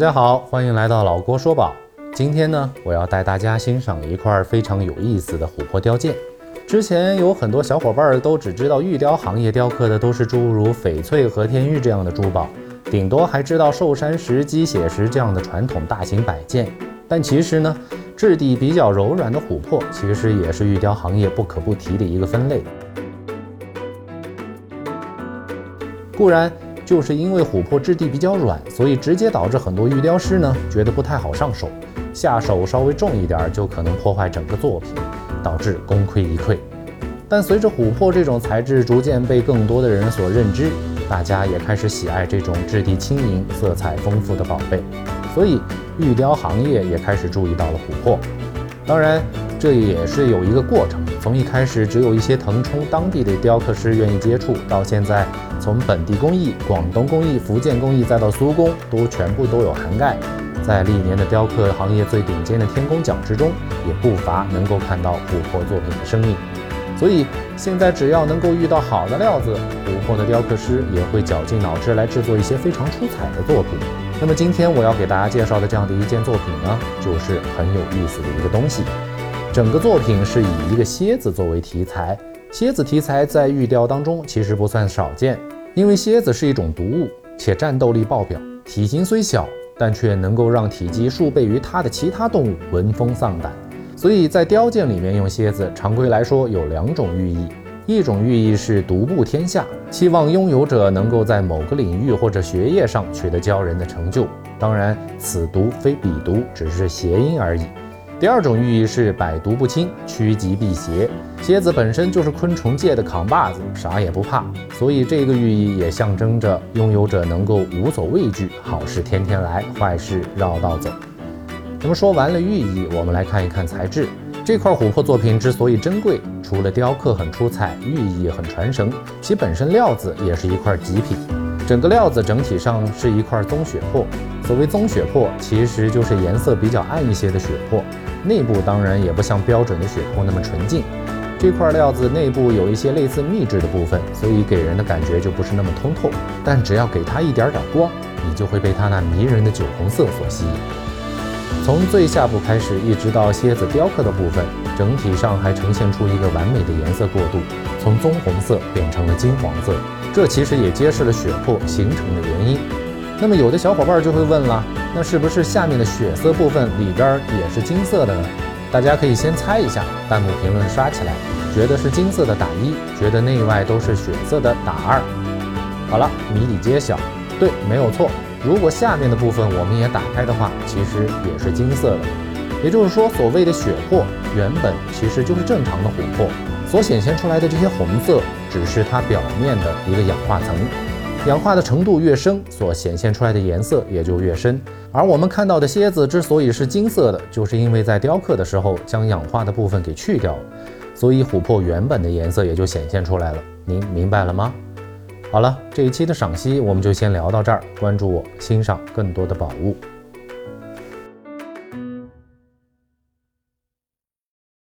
大家好，欢迎来到老郭说宝。今天呢，我要带大家欣赏一块非常有意思的琥珀雕件。之前有很多小伙伴都只知道玉雕行业雕刻的都是诸如翡翠和天玉这样的珠宝，顶多还知道寿山石、鸡血石这样的传统大型摆件。但其实呢，质地比较柔软的琥珀，其实也是玉雕行业不可不提的一个分类。固然。就是因为琥珀质地比较软，所以直接导致很多玉雕师呢觉得不太好上手，下手稍微重一点就可能破坏整个作品，导致功亏一篑。但随着琥珀这种材质逐渐被更多的人所认知，大家也开始喜爱这种质地轻盈、色彩丰富的宝贝，所以玉雕行业也开始注意到了琥珀。当然。这也是有一个过程，从一开始只有一些腾冲当地的雕刻师愿意接触，到现在从本地工艺、广东工艺、福建工艺，再到苏工，都全部都有涵盖。在历年的雕刻行业最顶尖的天工奖之中，也不乏能够看到琥珀作品的身影。所以现在只要能够遇到好的料子，琥珀的雕刻师也会绞尽脑汁来制作一些非常出彩的作品。那么今天我要给大家介绍的这样的一件作品呢，就是很有意思的一个东西。整个作品是以一个蝎子作为题材，蝎子题材在玉雕当中其实不算少见，因为蝎子是一种毒物，且战斗力爆表，体型虽小，但却能够让体积数倍于它的其他动物闻风丧胆。所以在雕件里面用蝎子，常规来说有两种寓意，一种寓意是独步天下，期望拥有者能够在某个领域或者学业上取得骄人的成就。当然，此毒非彼毒，只是谐音而已。第二种寓意是百毒不侵，趋吉避邪。蝎子本身就是昆虫界的扛把子，啥也不怕，所以这个寓意也象征着拥有者能够无所畏惧，好事天天来，坏事绕道走。那么说完了寓意，我们来看一看材质。这块琥珀作品之所以珍贵，除了雕刻很出彩，寓意很传神，其本身料子也是一块极品。整个料子整体上是一块棕血珀。所谓棕血珀，其实就是颜色比较暗一些的血珀。内部当然也不像标准的血珀那么纯净，这块料子内部有一些类似秘制的部分，所以给人的感觉就不是那么通透。但只要给它一点点光，你就会被它那迷人的酒红色所吸引。从最下部开始，一直到蝎子雕刻的部分，整体上还呈现出一个完美的颜色过渡，从棕红色变成了金黄色。这其实也揭示了血珀形成的原因。那么有的小伙伴就会问了。那是不是下面的血色部分里边也是金色的呢？大家可以先猜一下，弹幕评论刷起来，觉得是金色的打一，觉得内外都是血色的打二。好了，谜底揭晓，对，没有错。如果下面的部分我们也打开的话，其实也是金色的。也就是说，所谓的血珀原本其实就是正常的琥珀，所显现出来的这些红色只是它表面的一个氧化层。氧化的程度越深，所显现出来的颜色也就越深。而我们看到的蝎子之所以是金色的，就是因为在雕刻的时候将氧化的部分给去掉了，所以琥珀原本的颜色也就显现出来了。您明白了吗？好了，这一期的赏析我们就先聊到这儿。关注我，欣赏更多的宝物。